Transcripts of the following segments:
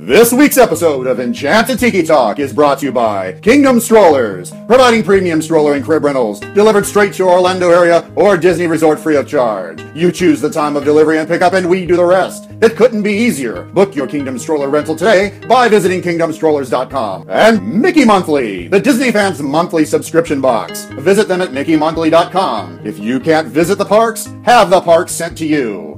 This week's episode of Enchanted Tiki Talk is brought to you by Kingdom Strollers, providing premium stroller and crib rentals delivered straight to your Orlando area or Disney resort free of charge. You choose the time of delivery and pickup, and we do the rest. It couldn't be easier. Book your Kingdom Stroller rental today by visiting kingdomstrollers.com. And Mickey Monthly, the Disney fans' monthly subscription box. Visit them at mickeymonthly.com. If you can't visit the parks, have the parks sent to you.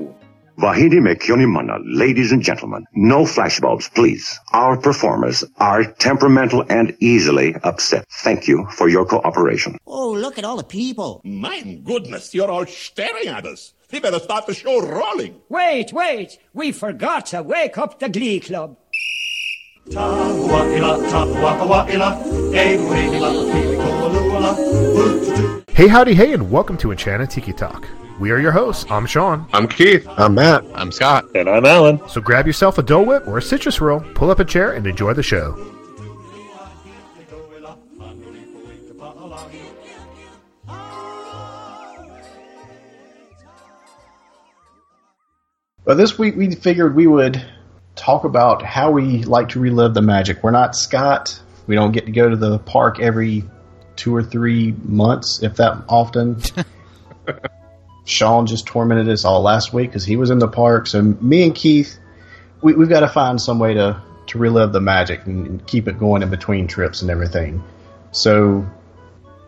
Vahidi Mekyoni Mana, ladies and gentlemen, no flashbulbs, please. Our performers are temperamental and easily upset. Thank you for your cooperation. Oh, look at all the people. My goodness, you're all staring at us. We better start the show rolling. Wait, wait, we forgot to wake up the Glee Club. Hey, howdy, hey, and welcome to Enchanted Tiki Talk. We are your hosts. I'm Sean. I'm Keith. I'm Matt. I'm Scott. And I'm Alan. So grab yourself a Dole Whip or a citrus roll, pull up a chair, and enjoy the show. Well, this week we figured we would talk about how we like to relive the magic. We're not Scott. We don't get to go to the park every two or three months, if that often. Sean just tormented us all last week because he was in the park. So me and Keith, we, have got to find some way to, to relive the magic and, and keep it going in between trips and everything. So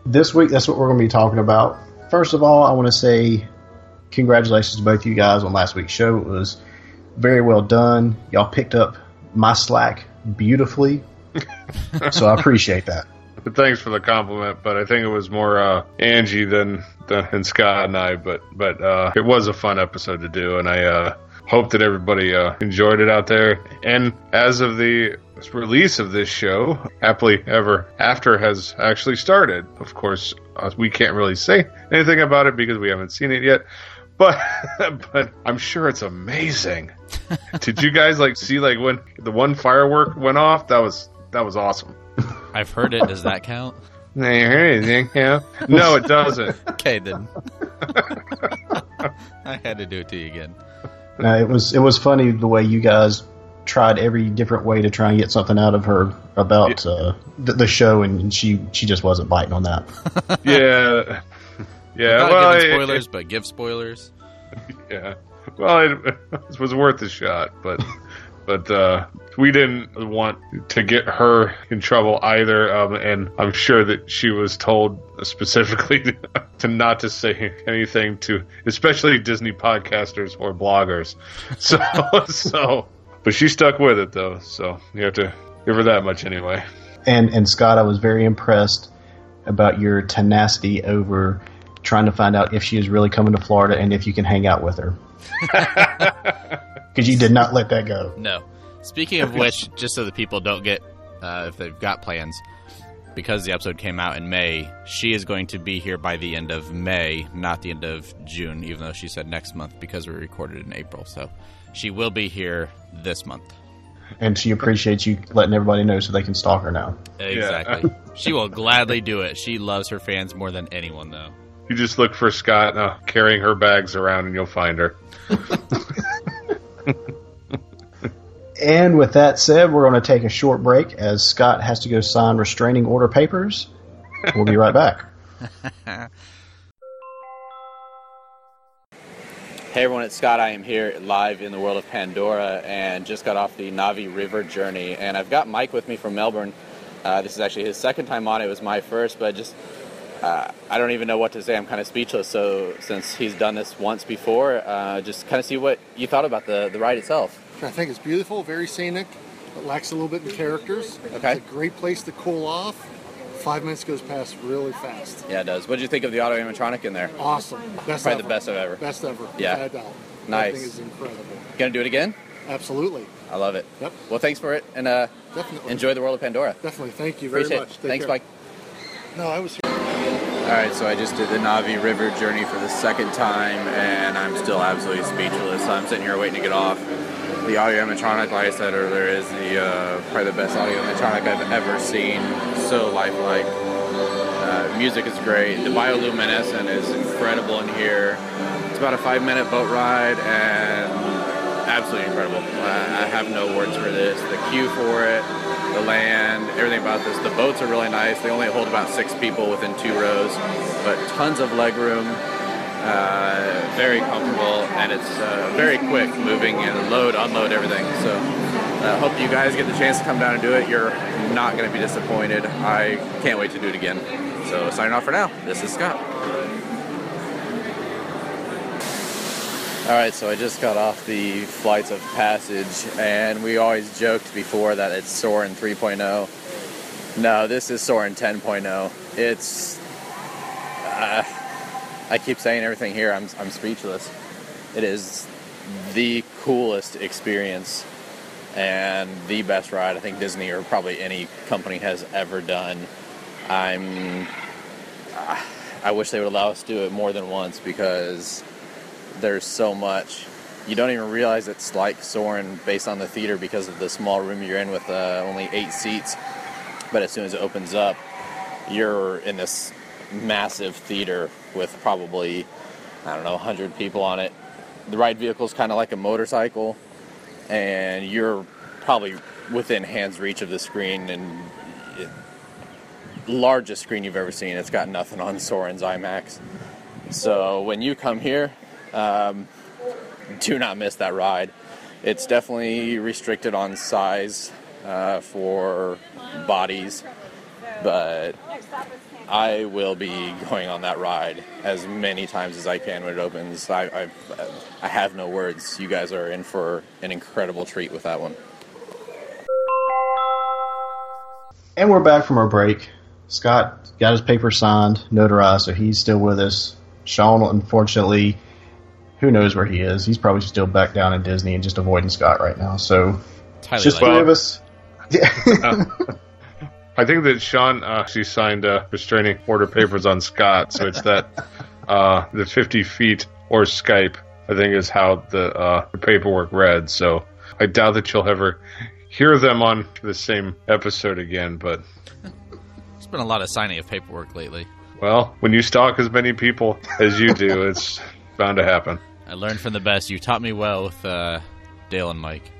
this week, that's what we're going to be talking about. First of all, I want to say congratulations to both of you guys on last week's show. It was very well done. Y'all picked up my slack beautifully. so I appreciate that. But thanks for the compliment. But I think it was more uh, Angie than, than Scott and I. But but uh, it was a fun episode to do, and I uh, hope that everybody uh, enjoyed it out there. And as of the release of this show, Happily Ever After has actually started. Of course, uh, we can't really say anything about it because we haven't seen it yet. But but I'm sure it's amazing. Did you guys like see like when the one firework went off? That was that was awesome. I've heard it. Does that count? No, it doesn't. okay, then. I had to do it to you again. It was it was funny the way you guys tried every different way to try and get something out of her about uh, the, the, show, and she she just wasn't biting on that. yeah, yeah. Not well, giving spoilers, it, but give spoilers. Yeah. Well, it, it was worth a shot, but but uh, we didn't want to get her in trouble either. Um, and I'm sure that she was told specifically to not to say anything to, especially Disney podcasters or bloggers. So, so, but she stuck with it though. So you have to give her that much anyway. And and Scott, I was very impressed about your tenacity over trying to find out if she is really coming to Florida and if you can hang out with her. Because you did not let that go. No. Speaking of which, just so the people don't get, uh, if they've got plans, because the episode came out in May, she is going to be here by the end of May, not the end of June, even though she said next month because we recorded in April. So she will be here this month. And she appreciates you letting everybody know so they can stalk her now. Exactly. Yeah. she will gladly do it. She loves her fans more than anyone, though. You just look for Scott uh, carrying her bags around and you'll find her. and with that said, we're going to take a short break as Scott has to go sign restraining order papers. We'll be right back. Hey everyone, it's Scott. I am here live in the world of Pandora and just got off the Na'vi River journey. And I've got Mike with me from Melbourne. Uh, this is actually his second time on. It was my first, but just uh, I don't even know what to say. I'm kind of speechless. So since he's done this once before, uh, just kind of see what you thought about the, the ride itself. I think it's beautiful, very scenic. It lacks a little bit in characters. Okay. It's a great place to cool off. Five minutes goes past really fast. Yeah, it does. What did you think of the auto animatronic in there? Awesome. Best Probably ever. the best I've ever. Best ever. Yeah. Nice. That thing is incredible. Gonna do it again? Absolutely. I love it. Yep. Well, thanks for it, and uh, Definitely. enjoy the world of Pandora. Definitely. Thank you very Appreciate much. It. Thanks, care. Mike. No, I was here. All right, so I just did the Na'vi River journey for the second time, and I'm still absolutely speechless. I'm sitting here waiting to get off. The audio animatronic, like I said earlier, is the uh, probably the best audio animatronic I've ever seen. So lifelike. Uh, music is great. The bioluminescent is incredible in here. It's about a five-minute boat ride, and absolutely incredible. I, I have no words for this. The queue for it, the land, everything about this. The boats are really nice. They only hold about six people within two rows, but tons of leg room. Uh, very comfortable, and it's uh, very quick moving and load, unload everything. So, uh, hope you guys get the chance to come down and do it. You're not going to be disappointed. I can't wait to do it again. So, signing off for now. This is Scott. All right, so I just got off the Flights of Passage, and we always joked before that it's Soarin' 3.0. No, this is Soarin' 10.0. It's. Uh, I keep saying everything here, I'm, I'm speechless. It is the coolest experience and the best ride I think Disney or probably any company has ever done. I'm. I wish they would allow us to do it more than once because there's so much. You don't even realize it's like Soarin' based on the theater because of the small room you're in with uh, only eight seats. But as soon as it opens up, you're in this massive theater with probably, I don't know, 100 people on it. The ride vehicle is kind of like a motorcycle, and you're probably within hand's reach of the screen and largest screen you've ever seen. It's got nothing on Soarin's IMAX. So when you come here, um, do not miss that ride. It's definitely restricted on size uh, for bodies, but I will be going on that ride as many times as I can when it opens. I, I, I have no words. You guys are in for an incredible treat with that one. And we're back from our break. Scott got his paper signed, notarized, so he's still with us. Sean, unfortunately, who knows where he is? He's probably still back down in Disney and just avoiding Scott right now. So Highly just likely. three of us. Oh. I think that Sean actually signed uh, restraining order papers on Scott, so it's that uh, the 50 feet or Skype. I think is how the, uh, the paperwork read. So I doubt that you'll ever hear them on the same episode again. But it's been a lot of signing of paperwork lately. well, when you stalk as many people as you do, it's bound to happen. I learned from the best. You taught me well with uh, Dale and Mike.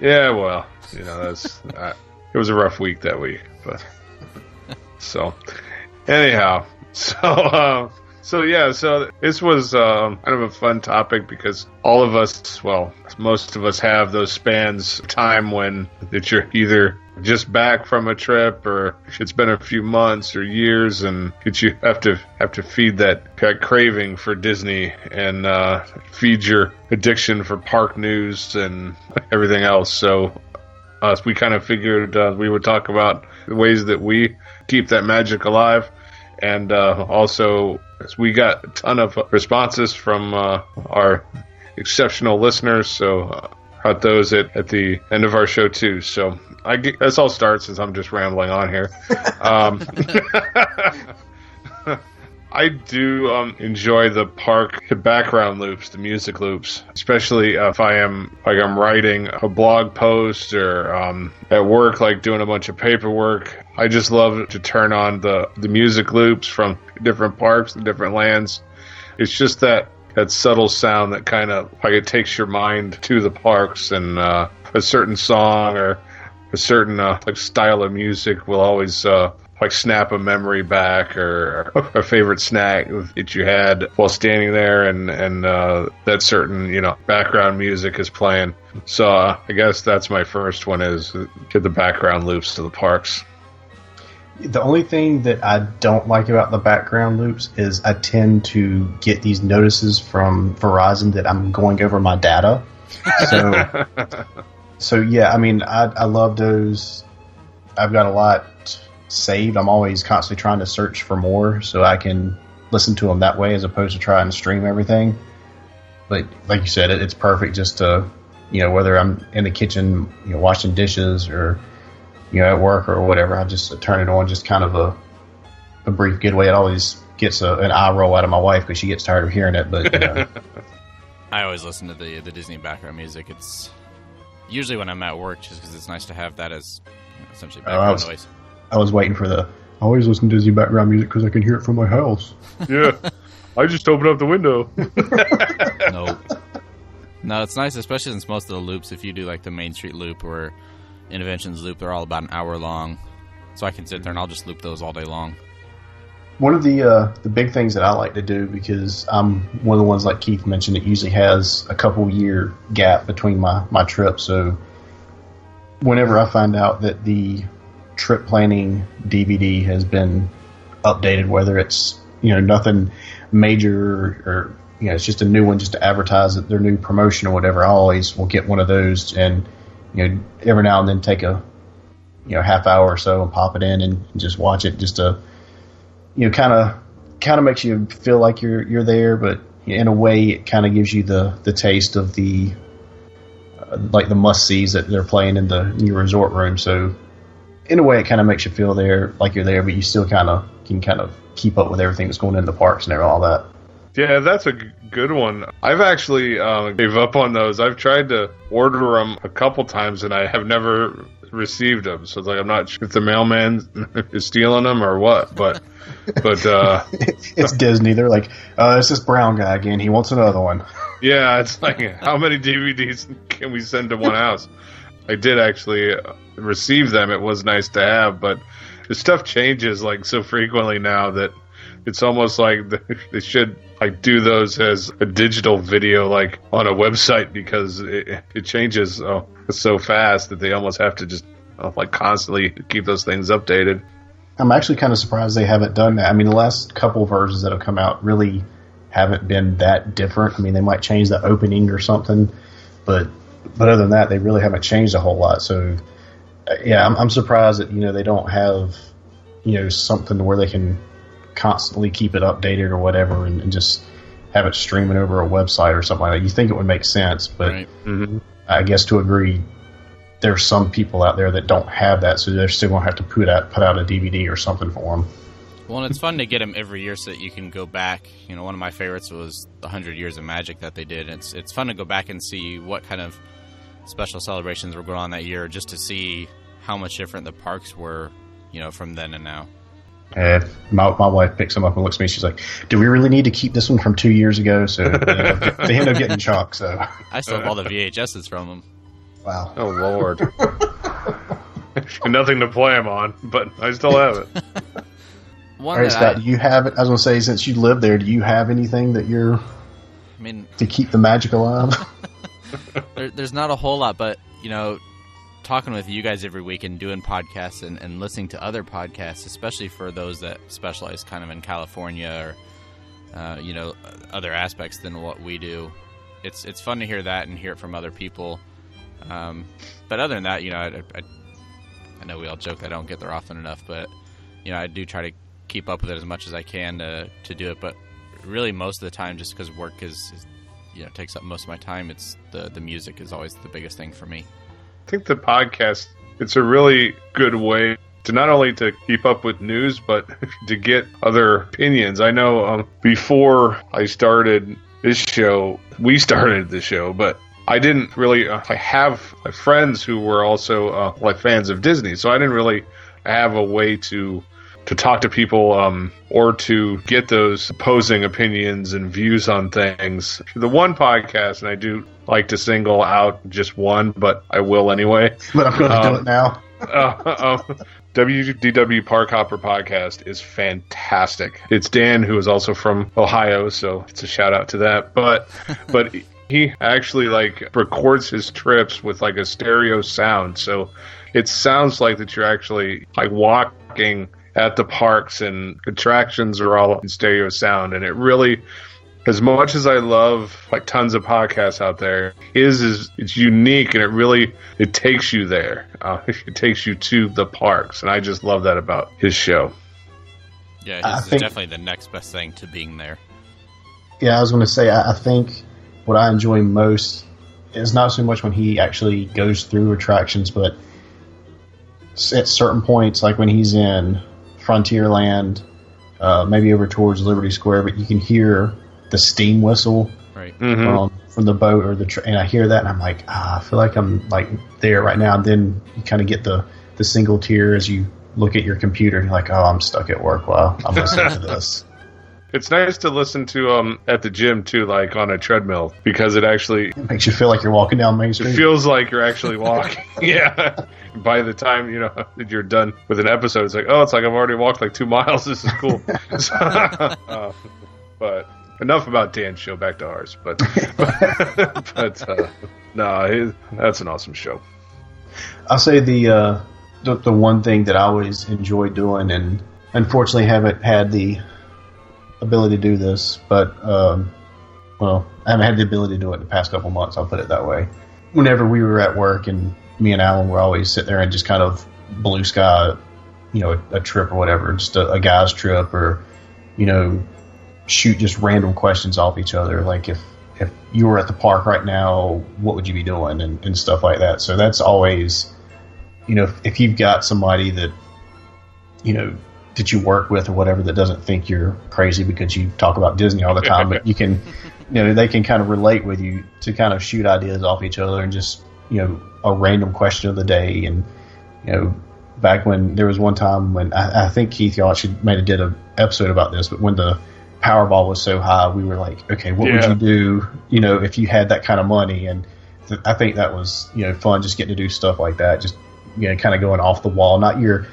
Yeah, well, you know, that's uh, it was a rough week that week, but so anyhow, so uh, so yeah, so this was um, kind of a fun topic because all of us, well, most of us have those spans of time when that you're either just back from a trip or it's been a few months or years and that you have to have to feed that, that craving for Disney and uh, feed your addiction for park news and everything else. So uh, we kind of figured uh, we would talk about the ways that we keep that magic alive. And uh, also, we got a ton of responses from uh, our exceptional listeners. So, uh, got those at, at the end of our show, too. So, I get, that's all starts since I'm just rambling on here. Um, I do um, enjoy the park the background loops, the music loops, especially if I am like I'm writing a blog post or um, at work, like doing a bunch of paperwork. I just love to turn on the the music loops from different parks different lands. It's just that that subtle sound that kind of like it takes your mind to the parks and uh, a certain song or a certain uh, like style of music will always uh, like snap a memory back or a favorite snack that you had while standing there and and uh, that certain you know background music is playing so uh, i guess that's my first one is get the background loops to the parks The only thing that I don't like about the background loops is I tend to get these notices from Verizon that I'm going over my data. So, so yeah, I mean, I, I love those. I've got a lot saved. I'm always constantly trying to search for more so I can listen to them that way as opposed to trying to stream everything. But like you said, it, it's perfect just to, you know, whether I'm in the kitchen, you know, washing dishes or you know, at work or whatever. I just turn it on, just kind of a a brief getaway. It always gets a, an eye roll out of my wife because she gets tired of hearing it. But you know, I always listen to the the Disney background music. It's usually when I'm at work, just because it's nice to have that as you know, essentially Oh, background was- noise. I was waiting for the. I always listen to Disney background music because I can hear it from my house. Yeah. I just open up the window. no. No, it's nice, especially since most of the loops, if you do like the Main Street loop or Interventions loop, they're all about an hour long. So I can sit there and I'll just loop those all day long. One of the uh, the big things that I like to do because I'm one of the ones like Keith mentioned that usually has a couple year gap between my my trips. So whenever I find out that the trip planning DVD has been updated, whether it's you know nothing major or you know it's just a new one just to advertise their new promotion or whatever, I always will get one of those and you know every now and then take a you know half hour or so and pop it in and just watch it just to you know, kind of kind of makes you feel like you're you're there, but in a way, it kind of gives you the the taste of the uh, like the must sees that they're playing in the new resort room. So, in a way, it kind of makes you feel there like you're there, but you still kind of can kind of keep up with everything that's going in the parks and all that. Yeah, that's a good one. I've actually uh, gave up on those. I've tried to order them a couple times, and I have never received them. So it's like I'm not sure if the mailman is stealing them or what. But but uh, It's Disney. They're like, uh, it's this brown guy again. He wants another one. yeah, it's like how many DVDs can we send to one house? I did actually uh, receive them. It was nice to have, but the stuff changes like so frequently now that it's almost like they should like do those as a digital video like on a website because it, it changes uh, so fast that they almost have to just uh, like constantly keep those things updated. I'm actually kind of surprised they haven't done that. I mean, the last couple versions that have come out really haven't been that different. I mean, they might change the opening or something, but but other than that, they really haven't changed a whole lot. So, yeah, I'm, I'm surprised that you know they don't have you know something where they can constantly keep it updated or whatever, and, and just have it streaming over a website or something like that. You think it would make sense, but Right. Mm-hmm. I guess to agree, there's some people out there that don't have that, so they're still gonna have to put out put out a DVD or something for them. Well, and it's fun to get them every year so that you can go back. You know, one of my favorites was the Hundred Years of Magic that they did. It's it's fun to go back and see what kind of special celebrations were going on that year, just to see how much different the parks were. You know, from then and now. And my, my wife picks them up and looks at me. She's like, "Do we really need to keep this one from two years ago?" So they end up, get- they end up getting chalk. So I still have all the VHSs from them. wow. Oh lord, nothing to play them on, but I still have it. One All right, that Scott, I, do you have it? I was gonna say, since you live there, do you have anything that you're I mean, to keep the magic alive? there, there's not a whole lot, but you know, talking with you guys every week and doing podcasts and, and listening to other podcasts, especially for those that specialize kind of in California or uh, you know other aspects than what we do. It's it's fun to hear that and hear it from other people. Um, but other than that, you know, I, I, I know we all joke that I don't get there often enough, but you know, I do try to keep up with it as much as I can to to do it. But really, most of the time, just because work is, is you know takes up most of my time, it's the the music is always the biggest thing for me. I think the podcast it's a really good way to not only to keep up with news but to get other opinions. I know um, before I started this show, we started the show, but I didn't really. Uh, I have friends who were also uh, like fans of Disney, so I didn't really have a way to to talk to people um, or to get those opposing opinions and views on things. The one podcast, and I do like to single out just one, but I will anyway. but I'm gonna do Um, it now. uh, uh, WDW Park Hopper podcast is fantastic. It's Dan, who is also from Ohio, so it's a shout out to that. But but he actually like records his trips with like a stereo sound, so it sounds like that you're actually like walking at the parks and attractions are all in stereo sound, and it really as much as I love like tons of podcasts out there, is is it's unique and it really it takes you there. Uh, it takes you to the parks, and I just love that about his show. Yeah, I this is think- definitely the next best thing to being there. Yeah, I was going to say, I, I think what I enjoy most is not so much when he actually goes through attractions, but at certain points, like when he's in Frontierland uh, maybe over towards Liberty Square, but you can hear the steam whistle Right. Mhm. um, from the boat or the tr- and I hear that and I'm like, ah, I feel like I'm like there right now. And then you kind of get the the single tear as you look at your computer and you're like, oh, I'm stuck at work while I'm listening to this. It's nice to listen to um at the gym too, like on a treadmill, because it actually It makes you feel like you're walking down Main Street. it Street. feels like you're actually walking. yeah. By the time you know that you're done with an episode, it's like, oh, it's like I've already walked like two miles. This is cool. So, uh, but enough about Dan's show. Back to ours. But but, but uh, no, that's an awesome show. I'll say the, uh, the the one thing that I always enjoy doing, and unfortunately haven't had the ability to do this, but um, well, I haven't had the ability to do it in the past couple months. I'll put it that way. Whenever we were at work, and me and Alan were always sit there and just kind of blue sky, you know, a, a trip or whatever, just a, a guy's trip, or you know, shoot just random questions off each other. Like if if you were at the park right now, what would you be doing, and, and stuff like that. So that's always, you know, if, if you've got somebody that, you know, that you work with or whatever that doesn't think you're crazy because you talk about Disney all the time, but you can, you know, they can kind of relate with you to kind of shoot ideas off each other and just, you know, a random question of the day. And, you know, back when there was one time when I, I think Keith, y'all actually might have did an episode about this, but when the Powerball was so high, we were like, okay, what Yeah. would you do, you know, if you had that kind of money? And th- I think that was, you know, fun just getting to do stuff like that, just, you know, kind of going off the wall, not your,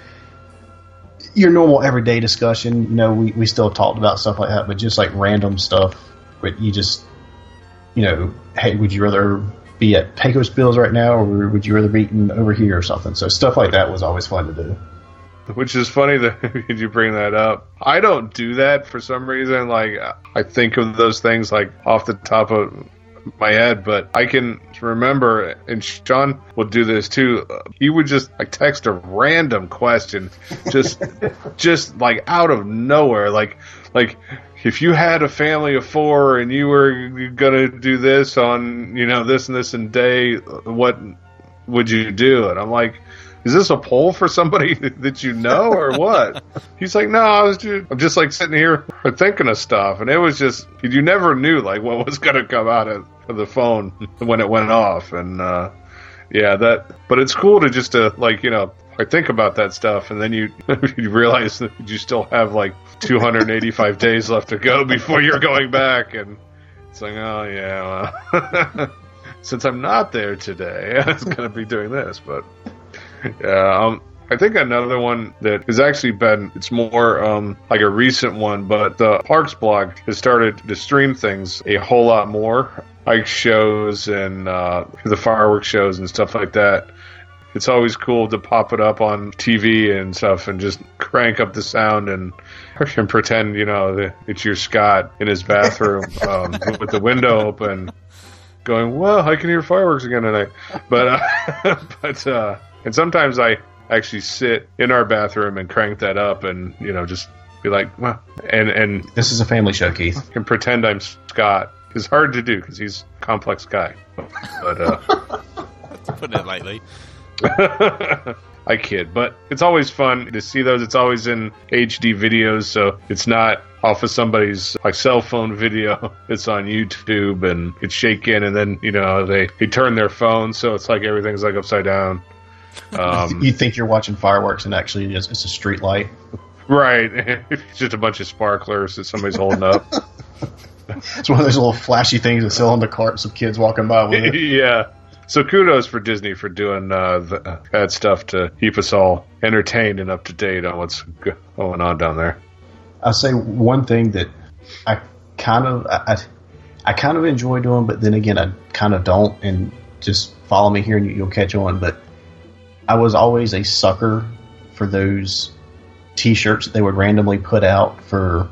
your normal everyday discussion. You know, we, we still talked about stuff like that, but just like random stuff. But you just, you know, hey, would you rather be at Pecos Bills right now, or would you rather be eating over here or something? So stuff like that was always fun to do. Which is funny that you bring that up. I don't do that for some reason. Like I think of those things like off the top of my head, but I can remember, and Sean would do this too. Uh, he would just like text a random question, just, just like out of nowhere, like, like if you had a family of four and you were gonna do this on, you know, this and this and day, what would you do? And I'm like, is this a poll for somebody that you know or what? He's like, no, I was just, I'm just like sitting here thinking of stuff, and it was just you never knew like what was gonna come out of, of the phone when it went off, and uh, yeah, that. But it's cool to just to like you know. I think about that stuff, and then you you realize that you still have like 285 days left to go before you're going back, and it's like, oh yeah, well, since I'm not there today, I was going to be doing this, but yeah. Um, I think another one that has actually been, it's more um, like a recent one, but the Parks blog has started to stream things a whole lot more. Like shows and uh, the fireworks shows and stuff like that. It's always cool to pop it up on TV and stuff and just crank up the sound and, and pretend, you know, that it's your Scott in his bathroom um, with the window open going, "Well, I can hear fireworks again tonight." But uh, but uh, and sometimes I actually sit in our bathroom and crank that up, and you know just be like, "Well," and and This is a family show, Keith. and pretend I'm Scott. It's hard to do because he's a complex guy. But uh, Putting it lightly. I kid, but it's always fun to see those. It's always in HD videos, so it's not off of somebody's like cell phone video. It's on YouTube and it's shaken, and then you know they they turn their phone, so it's like everything's like upside down. Um, you think you're watching fireworks, and actually it's, it's a street light. right, it's just a bunch of sparklers that somebody's holding up. It's one of those little flashy things that sell on the cart. of kids walking by with it. yeah. So kudos for Disney for doing uh, the, that stuff to keep us all entertained and up to date on what's going on down there. I'll say one thing that I kind of I, I, kind of enjoy doing, but then again I kind of don't. And just follow me here, and you, you'll catch on. But I was always a sucker for those T-shirts that they would randomly put out for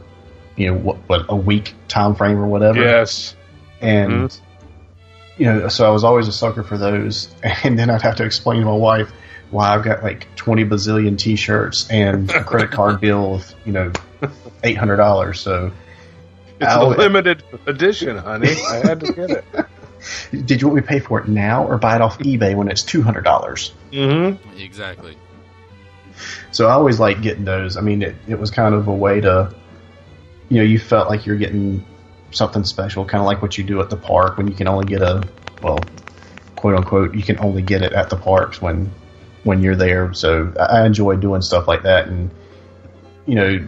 you know what, what a week time frame or whatever. Yes. and you know, so I was always a sucker for those. And then I'd have to explain to my wife why I've got like twenty bazillion T-shirts and a credit card bill of you know eight hundred dollars. So, It's I'll- a limited edition, honey. I had to get it. did you want me to pay for it now or buy it off eBay when it's two hundred dollars? Mm-hmm. Exactly. So I always like getting those. I mean, it, it was kind of a way to you know you felt like you're getting something special, kind of like what you do at the park when you can only get a well, quote unquote, you can only get it at the parks when when you're there. So I enjoy doing stuff like that, and you know,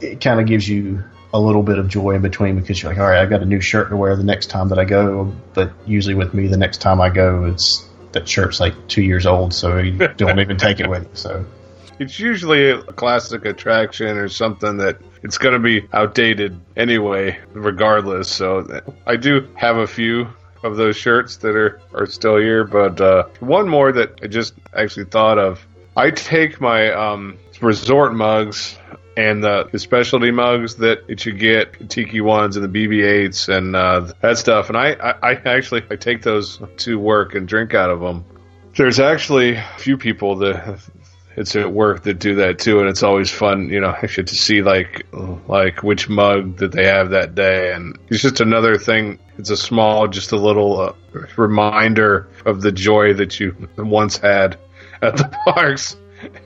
it kind of gives you a little bit of joy in between because you're like, all right, I got a new shirt to wear the next time that I go. But usually with me, the next time I go, it's that shirt's like two years old, so you don't even take it with you. So It's usually a classic attraction or something that it's going to be outdated anyway, regardless. So I do have a few of those shirts that are, are still here, but uh, one more that I just actually thought of. I take my um, resort mugs and the, the specialty mugs that, you get, Tiki ones and the BB-8s and uh, that stuff, and I, I, I actually I take those to work and drink out of them. There's actually a few people that it's at work that do that too, and it's always fun, you know, actually to see like like which mug that they have that day, and it's just another thing. It's a small, just a little uh, reminder of the joy that you once had at the parks.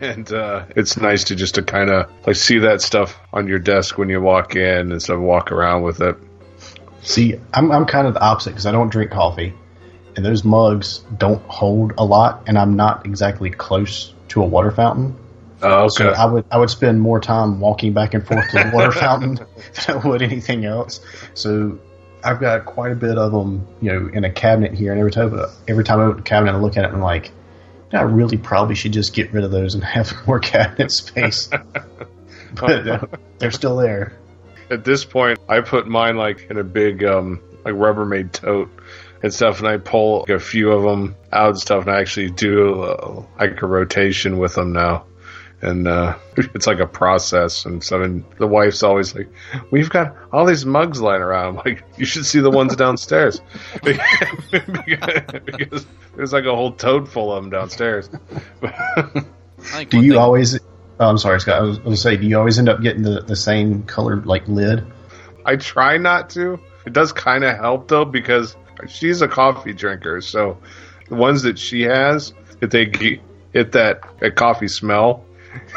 And uh, it's nice to just to kind of like see that stuff on your desk when you walk in instead of walk around with it. See, I'm I'm kind of the opposite because I don't drink coffee, and those mugs don't hold a lot, and I'm not exactly close to a water fountain. Oh, okay. So I would I would spend more time walking back and forth to the water fountain than I would anything else. So I've got quite a bit of them, you know, in a cabinet here, and every time every time I open the cabinet, I look at it, and I'm like, I really probably should just get rid of those and have more cabinet space. but uh, they're still there. At this point, I put mine like in a big um, like Rubbermaid tote and stuff, and I pull like, a few of them out and stuff, and I actually do uh, like a rotation with them now. And uh, it's like a process, and so and the wife's always like, "We've got all these mugs lying around." I'm like, "You should see the ones downstairs," because there's like a whole tote full of them downstairs. Do you always? Oh, I'm sorry, Scott. I was going to say, do you always end up getting the, the same color like lid? I try not to. It does kind of help though because she's a coffee drinker, so the ones that she has, if they ge- hit that, that coffee smell,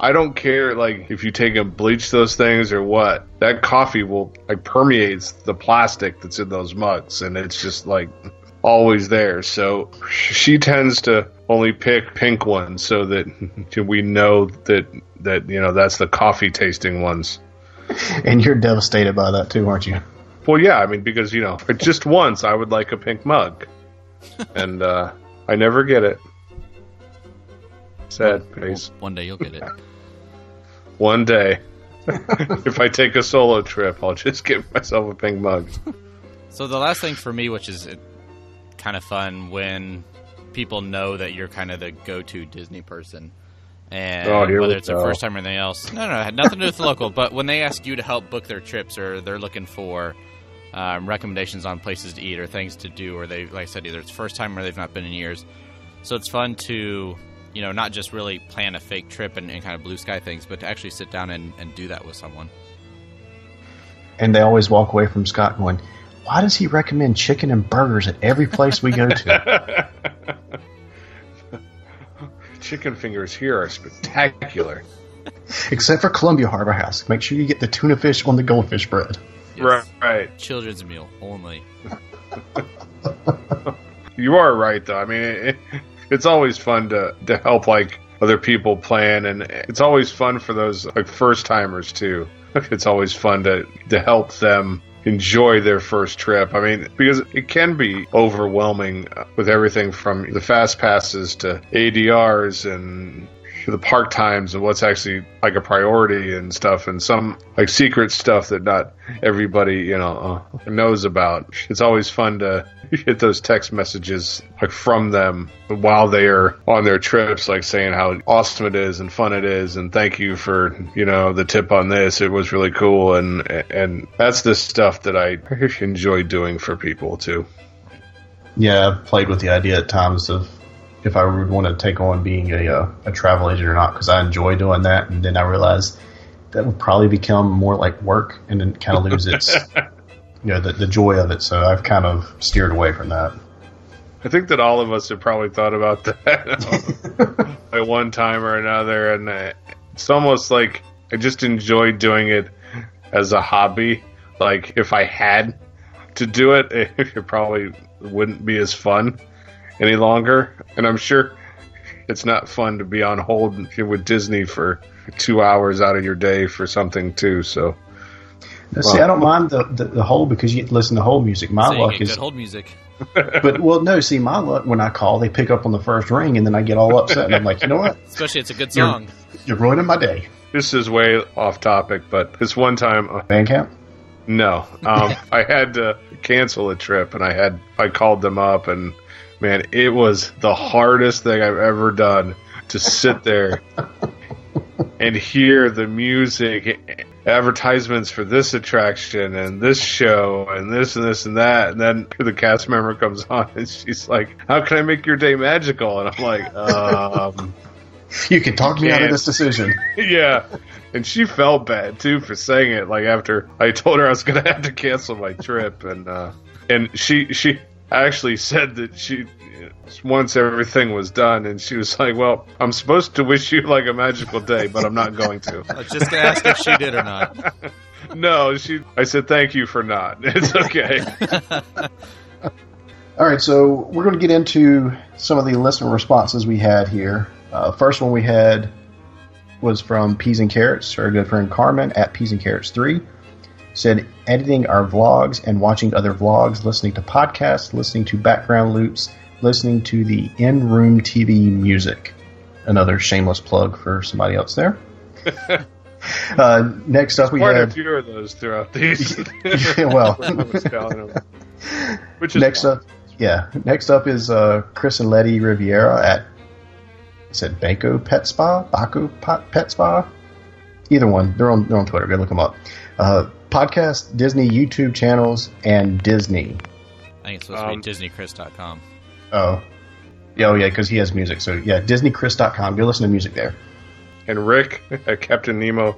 I don't care like if you take and bleach those things or what. That coffee will like permeates the plastic that's in those mugs, and it's just like always there. So she tends to only pick pink ones so that we know that that you know that's the coffee tasting ones. And you're devastated by that too, aren't you? Well, yeah, I mean because you know just once I would like a pink mug, and uh, I never get it. Sad face. One day you'll get it. One day, if I take a solo trip, I'll just get myself a pink mug. So the last thing for me, which is uh, kind of fun, when people know that you're kind of the go-to Disney person, and Oh, whether it's go. first time or anything else, no, no, it had nothing to do with the local. But when they ask you to help book their trips, or they're looking for um, recommendations on places to eat or things to do, or they, like I said, either it's first time or they've not been in years, so it's fun to. You know, not just really plan a fake trip and, and kind of blue sky things, but to actually sit down and, and do that with someone. And they always walk away from Scott going, "Why does he recommend chicken and burgers at every place we go to?" Chicken fingers here are spectacular. Except for Columbia Harbor House. Make sure you get the tuna fish on the goldfish bread. Right, right. Children's meal only. You are right, though. I mean, it, it's always fun to to help like other people plan, and it's always fun for those like first timers too. It's always fun to to help them enjoy their first trip. I mean, because it can be overwhelming uh, with everything from the fast passes to ADRs and the park times and what's actually like a priority and stuff and some like secret stuff that not everybody you know uh, knows about. It's always fun to get those text messages like from them while they are on their trips like saying how awesome it is and fun it is and thank you for you know the tip on this. It was really cool and and that's the stuff that i enjoy doing for people too. Yeah, I've played with the idea at times of if I would want to take on being a uh, a travel agent or not because I enjoy doing that, and then I realized that would probably become more like work and then kind of lose its you know the, the joy of it. So I've kind of steered away from that. I think that all of us have probably thought about that at one time or another, and it's almost like I just enjoy doing it as a hobby. Like if I had to do it, it probably wouldn't be as fun any longer. And I'm sure it's not fun to be on hold with Disney for two hours out of your day for something too. So, Now, see, I don't mind the, the, the hold because you get to listen to hold music. My So luck is, hold music. but well, no. See, my luck when I call, they pick up on the first ring, and then I get all upset, and I'm like, you know what? Especially it's a good You're- song. You're ruining my day. this is way off topic, but this one time, uh, Bandcamp. no, um, I had to cancel a trip, and I had I called them up, and man, it was the hardest thing I've ever done to sit there and hear the music advertisements for this attraction and this show and this and this and that. And then the cast member comes on and she's like how can i make your day magical? And i'm like um You can talk me out of this decision. yeah. And she felt bad too for saying it like after i told her i was gonna have to cancel my trip. And uh and she she actually said that she once everything was done and she was like well i'm supposed to wish you like a magical day but i'm not going to I was just gonna ask if she did or not. no she i said thank you for not it's okay All right, so we're going to get into some of the listener responses we had here. Uh, first one we had was from Peas and Carrots, our good friend Carmen at Peas and Carrots 3. Said, editing our vlogs and watching other vlogs, listening to podcasts, listening to background loops, listening to the in room TV music. Another shameless plug for somebody else there. uh, next up, we quite a few of those throughout these well, was telling them. which is next up, yeah. Next up is uh, Chris and Letty Riviera at it said Banco Pet Spa, Baco Pet Pet Spa. Either one, they're on they're on Twitter. Go look them up. Uh, podcast, Disney YouTube channels, and Disney. I think it's supposed Um, to be DisneyChris.com. Oh, yeah, oh yeah, because he has music. So yeah, DisneyChris.com. Go listen to music there. And Rick at Captain Nemo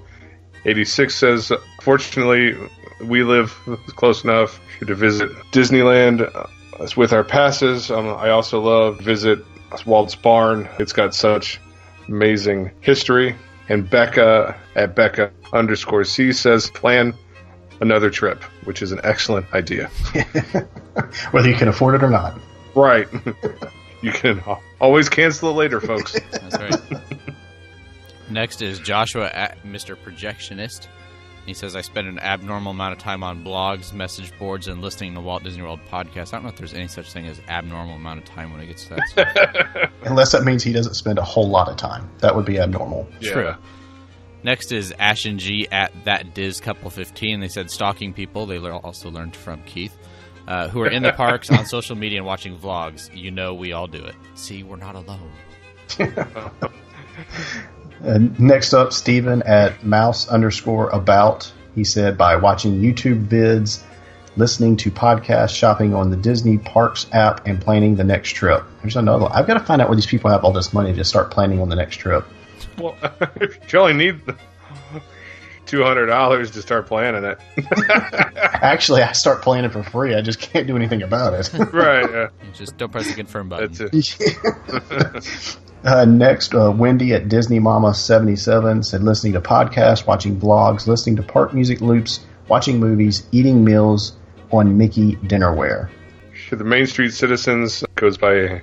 86 says, Fortunately, we live close enough to visit Disneyland uh, with our passes. Um, I also love to visit Walt's Barn. It's got such amazing history. And Becca at Becca underscore C says, Plan another trip, which is an excellent idea. Whether you can afford it or not. Right. you can always cancel it later, folks. That's right. Next is Joshua at Mr. Projectionist. He says, I spend an abnormal amount of time on blogs, message boards, and listening to Walt Disney World podcasts. I don't know if there's any such thing as abnormal amount of time when it gets to that. stuff. Unless that means he doesn't spend a whole lot of time. That would be abnormal. True. Next is Ash and G at that Diz couple fifteen. They said stalking people. They also learned from Keith, uh, who are in the parks on social media and watching vlogs. You know, we all do it. See, we're not alone. And next up, Stephen at mouse underscore about. He said by watching YouTube vids, listening to podcasts, shopping on the Disney Parks app, and planning the next trip. There's another one. I've got to find out where these people have all this money to start planning on the next trip. Well, you only need two hundred dollars to start planning it. Actually, I start planning for free. I just can't do anything about it. right. Yeah. Just don't press the confirm button. That's it. Uh, next, uh, Wendy at Disney Mama 77 said listening to podcasts, watching vlogs, listening to park music loops, watching movies, eating meals on Mickey dinnerware. The Main Street Citizens goes by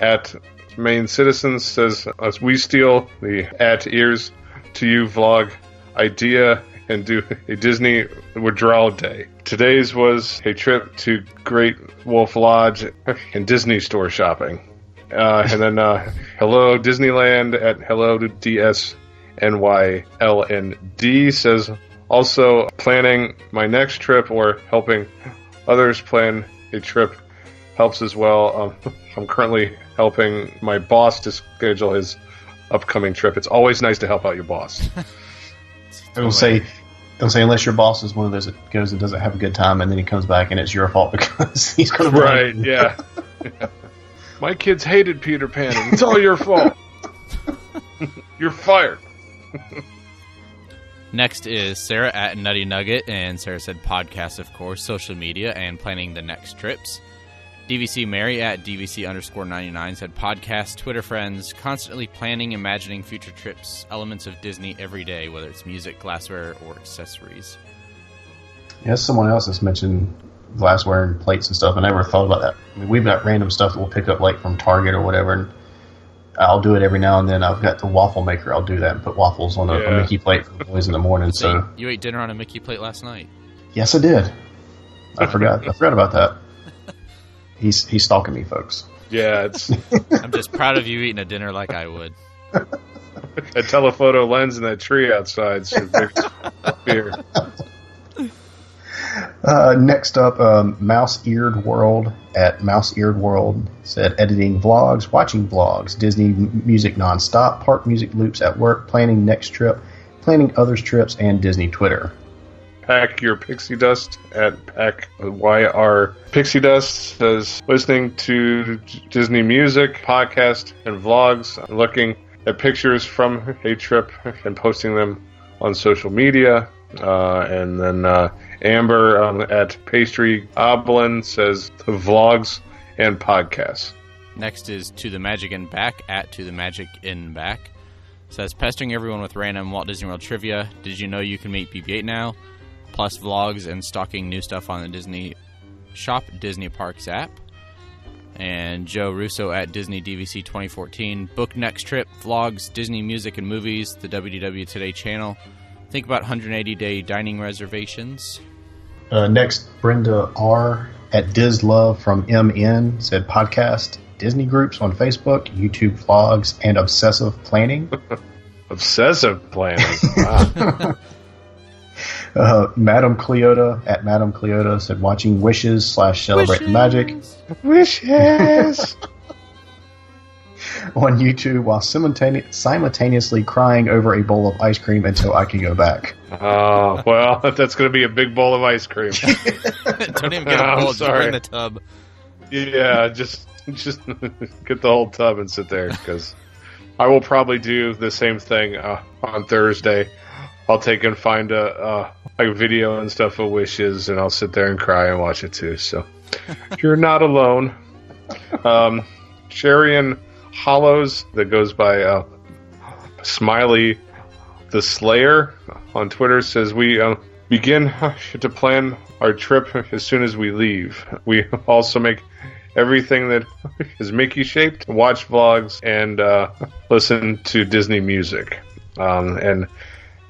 at Main Citizens says as we steal the at ears to you vlog idea and do a Disney withdrawal day. Today's was a trip to Great Wolf Lodge and Disney store shopping. Uh, and then uh, hello Disneyland at hello to DSNYLND says also planning my next trip or helping others plan a trip helps as well. Um, I'm currently helping my boss to schedule his upcoming trip. It's always nice to help out your boss. It'll say, it'll say unless your boss is one of those that goes and doesn't have a good time, and then he comes back and it's your fault because he's going to right? Yeah. My kids hated Peter Pan. and It's all your fault. You're fired. Next is Sarah at Nutty Nugget, and Sarah said podcast, of course, social media, and planning the next trips. DVC Mary at DVC underscore 99 said, Podcast, Twitter friends, constantly planning, imagining future trips, elements of Disney every day, whether it's music, glassware, or accessories. Yeah, someone else has mentioned glassware and plates and stuff. I never thought about that. I mean, we've got random stuff that we'll pick up like from Target or whatever, and I'll do it every now and then. I've got the waffle maker. I'll do that and put waffles on a, Yeah. a Mickey plate for the boys in the morning. So you ate dinner on a Mickey plate last night. yes, I did. I forgot. I forgot about that. He's he's stalking me, folks. Yeah, it's I'm just proud of you eating a dinner like I would. a telephoto lens in that tree outside. So big fear. Uh, next up, um, Mouse Eared World at Mouse Eared World said editing vlogs, watching vlogs, Disney m- music nonstop, park music loops at work, planning next trip, planning others' trips, and Disney Twitter. Pack your pixie dust at pack YR Pixie Dust says listening to Disney music, podcast, and vlogs, looking at pictures from a trip and posting them on social media. Uh, and then uh, Amber um, at Pastry Oblin says vlogs and podcasts. Next is To the Magic and Back at To the Magic in Back. Says pestering everyone with random Walt Disney World trivia. Did you know you can meet BB-8 now? Plus vlogs and stocking new stuff on the Disney Shop Disney Parks app. And Joe Russo at Disney DVC 2014. Book next trip, vlogs, Disney music and movies, the WDW Today channel. Think about 180 day dining reservations. Uh, next, Brenda R. at Diz Love from MN said podcast, Disney groups on Facebook, YouTube vlogs, and obsessive planning. Obsessive planning. Wow. Uh, Madam Cleota at Madam Cleota said watching Wishes slash Celebrate the Magic Wishes. on YouTube while simultane- simultaneously crying over a bowl of ice cream until I can go back. Oh well, that's going to be a big bowl of ice cream. Don't even get a I'm bowl, just sorry. bring the tub. Yeah, just just get the whole tub and sit there because I will probably do the same thing uh, on Thursday. I'll take and find a, uh, a video and stuff of wishes, and I'll sit there and cry and watch it too. So you're not alone. Um, Sharian Hollows that goes by uh, Smiley the Slayer on Twitter says we uh, begin to plan our trip as soon as we leave. We also make everything that is Mickey shaped, watch vlogs, and uh, listen to Disney music. Um, and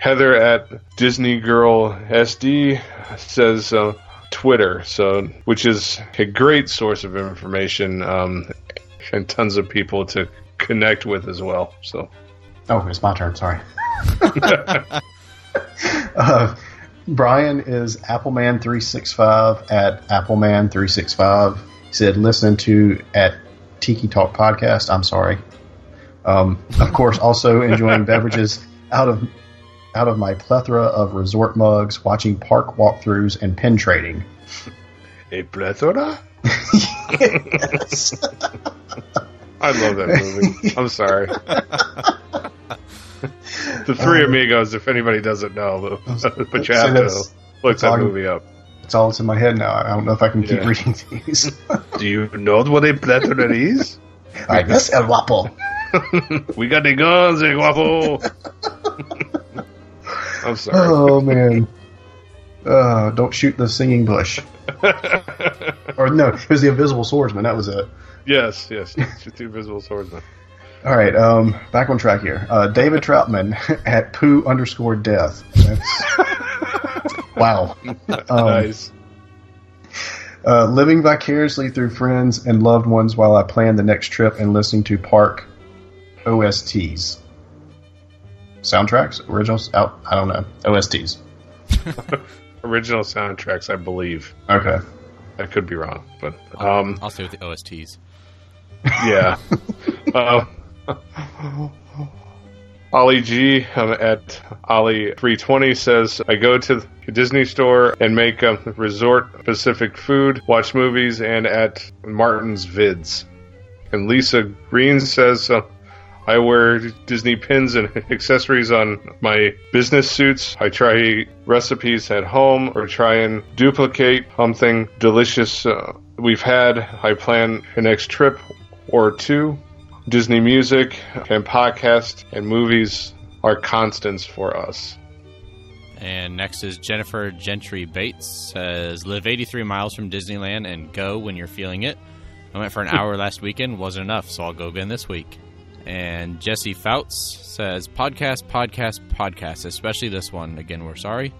Heather at Disney Girl SD says uh, Twitter, so which is a great source of information um, and tons of people to connect with as well. So. Oh, it's my turn. Sorry. uh, Brian is Appleman365 at Appleman365. He said, listening to at Tiki Talk Podcast. I'm sorry. Um, of course, also enjoying beverages out of out of my plethora of resort mugs, watching park walkthroughs, and pin trading. A plethora? I love that movie. I'm sorry. the Three Um, Amigos, if anybody doesn't know, but you have to look that all- movie up. It's all that's in my head now. I don't know if I can keep reading these. Do you know what a plethora is? Right, that's El Guapo. we got the guns, El guapo. I'm sorry. Oh man. Uh, don't shoot the singing bush. or no, it was the invisible swordsman. That was it. Yes, yes. Just two visible swordsmen. All right, um, back on track here. Uh, David Troutman at poo underscore death. Wow. Um, nice. Uh, living vicariously through friends and loved ones while I plan the next trip and listening to park OSTs. Soundtracks? Originals? Out? I don't know. OSTs. Original soundtracks, I believe. Okay. I could be wrong, but um, I'll stay with the OSTs. Yeah. uh, Ollie G um, at Ollie320 says, I go to the Disney store and make um, resort specific food, watch movies, and at Martin's Vids. And Lisa Green says, uh, I wear Disney pins and accessories on my business suits. I try recipes at home or try and duplicate something delicious uh, we've had. I plan a next trip or two. Disney music and podcast and movies are constants for us. And next is Jennifer Gentry Bates says, "Live 83 miles from Disneyland and go when you're feeling it." I went for an hour last weekend, wasn't enough, so I'll go again this week. And Jesse Fouts says, "Podcast, podcast, podcast, especially this one." Again, we're sorry.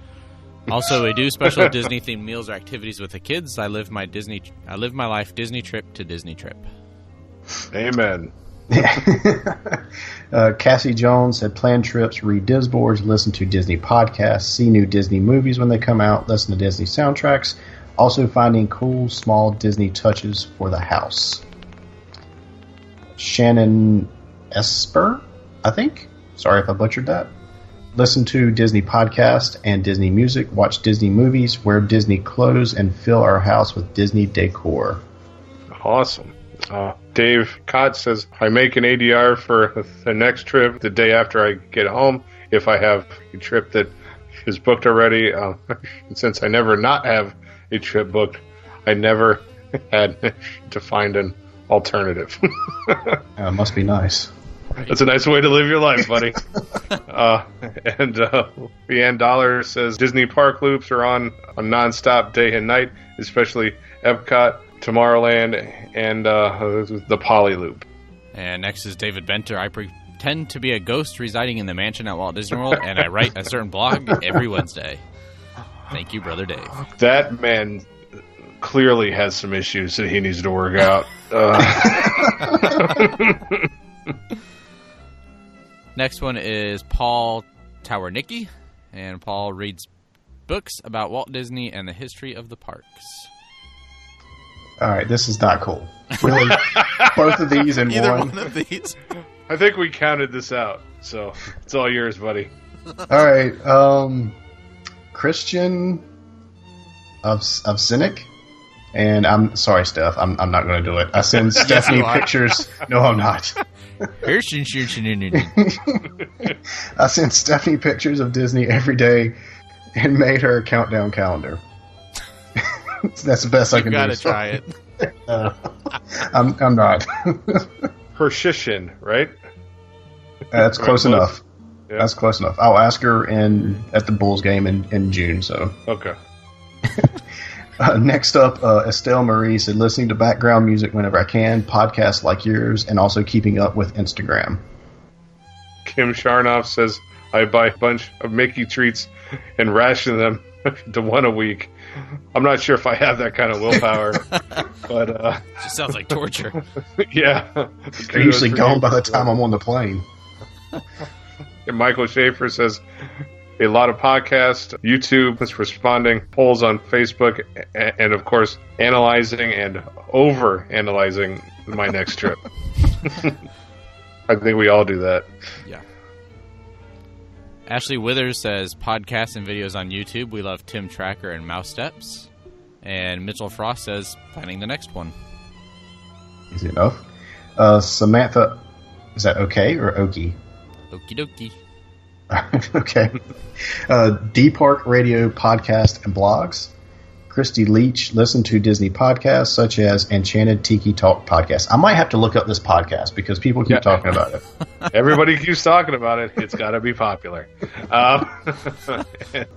Also, we do special Disney themed meals or activities with the kids. I live my Disney, I live my life Disney trip to Disney trip. Amen. uh, Cassie Jones said plan trips, read Disboards, listen to Disney podcasts, see new Disney movies when they come out, listen to Disney soundtracks, also finding cool small Disney touches for the house. Shannon Esper, I think. Sorry if I butchered that. Listen to Disney podcast and Disney music, watch Disney movies, wear Disney clothes, and fill our house with Disney decor. Awesome. Uh, Dave Cott says, I make an ADR for the next trip the day after I get home if I have a trip that is booked already. Uh, since I never not have a trip booked, I never had to find an alternative. uh, must be nice. That's a nice way to live your life, buddy. uh, and uh, Leanne Dollar says Disney park loops are on a nonstop day and night, especially Epcot, Tomorrowland, and uh, the Poly Loop. And next is David Benter. I pretend to be a ghost residing in the mansion at Walt Disney World, and I write a certain blog every Wednesday. Thank you, brother Dave. That man clearly has some issues that he needs to work out. Uh, Next one is Paul Towernicki, and Paul reads books about Walt Disney and the history of the parks. All right, this is not cool. Really, both of these in Either one. one of these. I think we counted this out, so it's all yours, buddy. All right, um, Christian of of Cynic, and I'm sorry, Steph. I'm I'm not going to do it. I send Stephanie pictures. No, I'm not. I sent Stephanie pictures of Disney every day, and made her a countdown calendar. That's the best I You can gotta do. try it. Uh, I'm I'm not. Pershishin, right? That's close close. enough. Yeah. That's close enough. I'll ask her in at the Bulls game in, in June. So Okay. Uh, next up, uh, Estelle Marie said, listening to background music whenever I can, podcasts like yours, and also keeping up with Instagram. Kim Sharnoff says, I buy a bunch of Mickey treats and ration them to one a week. I'm not sure if I have that kind of willpower, but uh, Just sounds like torture. yeah. They're usually gone by the time I'm on the plane. And Michael Schaefer says, a lot of podcasts, YouTube is responding, polls on Facebook, and of course, analyzing and over analyzing my next trip. I think we all do that. Yeah. Ashley Withers says podcasts and videos on YouTube. We love Tim Tracker and Mouse Steps. And Mitchell Frost says planning the next one. Easy enough. Uh, Samantha, is that okay or Okie? Okie dokie. okay. Uh, D Park Radio podcast and blogs. Christy Leach, listen to Disney podcasts such as Enchanted Tiki Talk podcast. I might have to look up this podcast because people keep Yeah. talking about it. Everybody keeps talking about it. It's got to be popular. Um,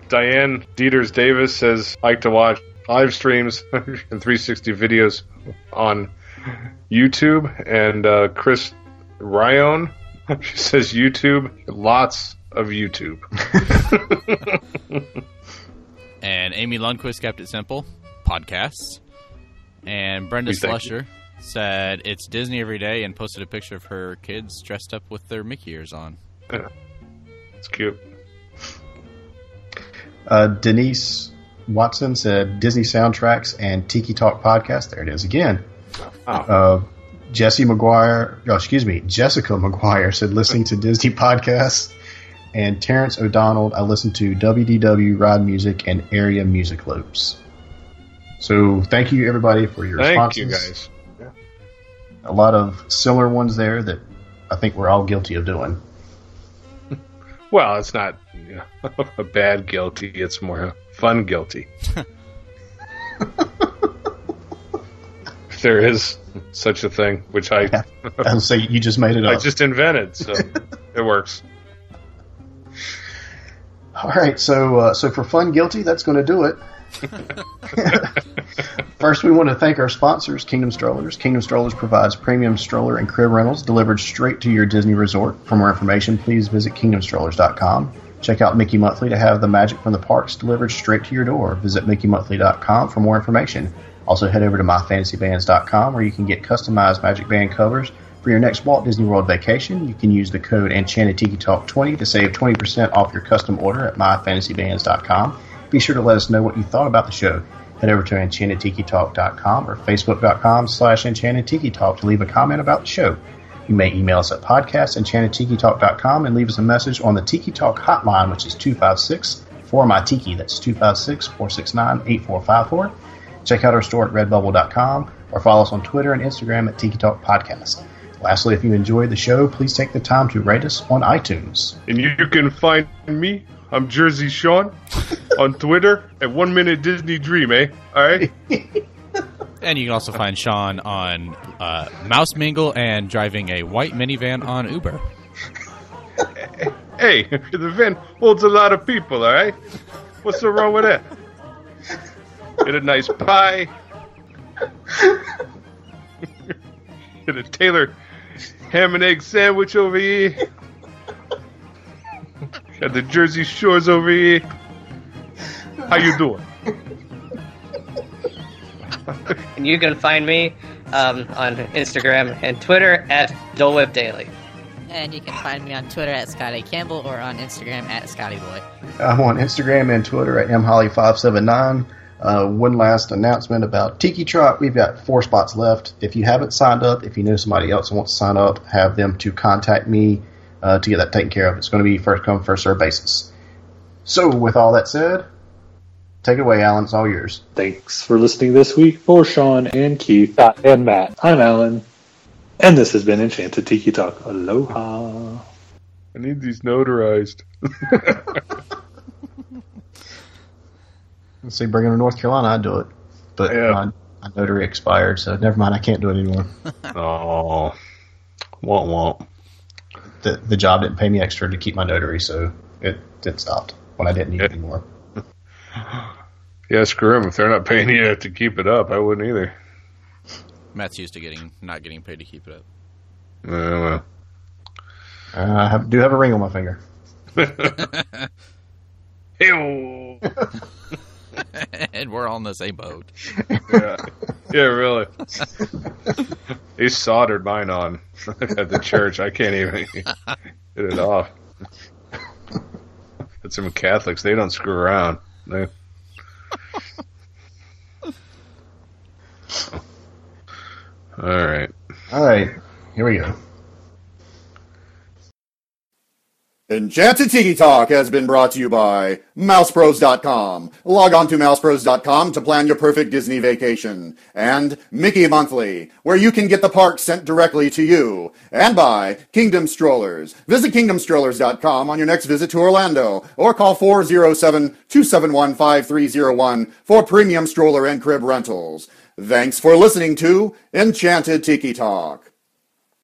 Diane Dieters Davis says, like to watch live streams and 360 videos on YouTube. And uh, Chris Ryan, she says YouTube, lots of YouTube. And Amy Lundquist kept it simple podcasts. And Brenda We. Slusher said it's Disney every day and posted a picture of her kids dressed up with their Mickey ears on. It's cute. Uh, Denise Watson said Disney soundtracks and Tiki Talk podcast. There it is again. Uh, Jesse McGuire, oh, excuse me, Jessica McGuire said listening to Disney podcasts. And Terrence O'Donnell, I listen to WDW Ride Music and Area Music Loops. So thank you everybody for your responses. Thank you, responses. guys. A lot of similar ones there that I think we're all guilty of doing. Well, it's not you know, a bad guilty, it's more a fun guilty. if there is such a thing, which I I'll say you just made it up. I just invented, so it works. All right, so uh, so for fun guilty, that's going to do it. First, we want to thank our sponsors, Kingdom Strollers. Kingdom Strollers provides premium stroller and crib rentals delivered straight to your Disney resort. For more information, please visit kingdomstrollers.com. Check out Mickey Monthly to have the magic from the parks delivered straight to your door. Visit mickeymonthly.com for more information. Also, head over to myfantasybands.com where you can get customized Magic Band covers for your next Walt Disney World vacation. You can use the code Enchanted Tiki Talk 20 to save 20% off your custom order at myfantasybands.com. Be sure to let us know what you thought about the show. Head over to enchantedtikitalk.com or facebook.com slash enchantedtikitalk to leave a comment about the show. You may email us at podcast enchantedtikitalk.com and leave us a message on the Tiki Talk hotline, which is 256 for my Tiki. That's 256 469 8454. Check out our store at redbubble.com or follow us on Twitter and Instagram at Tiki Talk Podcast. Lastly, if you enjoyed the show, please take the time to rate us on iTunes. And you can find me. I'm Jersey Sean on Twitter at One Minute Disney Dream, eh? All right. And you can also find Sean on uh, Mouse Mingle and driving a white minivan on Uber. Hey, the van holds a lot of people, all right? What's so wrong with that? Get a nice pie. Get a Taylor ham and egg sandwich over here. Got the Jersey Shores over here. How you doing? And you can find me um, on Instagram and Twitter at Dole Whip Daily. And you can find me on Twitter at Scotty Campbell or on Instagram at ScottyBoy. I'm on Instagram and Twitter at mholly579. Uh, one last announcement about Tiki Trot. We've got four spots left. If you haven't signed up, if you know somebody else who wants to sign up, have them to contact me uh, to get that taken care of. It's going to be first come, first serve basis. So, with all that said, take it away, Alan. It's all yours. Thanks for listening this week for Sean and Keith and Matt. I'm Alan, and this has been Enchanted Tiki Talk. Aloha. I need these notarized. Let's see, bring them to North Carolina, I'd do it. But my, my notary expired, so never mind. I can't do it anymore. oh, won't won't. The the job didn't pay me extra to keep my notary, so it it stopped when I didn't need it anymore. Yeah, screw them. If they're not paying you to keep it up, I wouldn't either. Matt's used to getting not getting paid to keep it up. Yeah, well. Uh, I have, do have a ring on my finger. Ew. and we're all in the same boat. yeah. yeah, really. he soldered mine on at the church. I can't even get it off. But some Catholics, they don't screw around. They... All right. All right, here we go. Enchanted Tiki Talk has been brought to you by MousePros.com. Log on to MousePros.com to plan your perfect Disney vacation. And Mickey Monthly, where you can get the park sent directly to you. And by Kingdom Strollers. Visit KingdomStrollers.com on your next visit to Orlando or call 407-271-5301 for premium stroller and crib rentals. Thanks for listening to Enchanted Tiki Talk.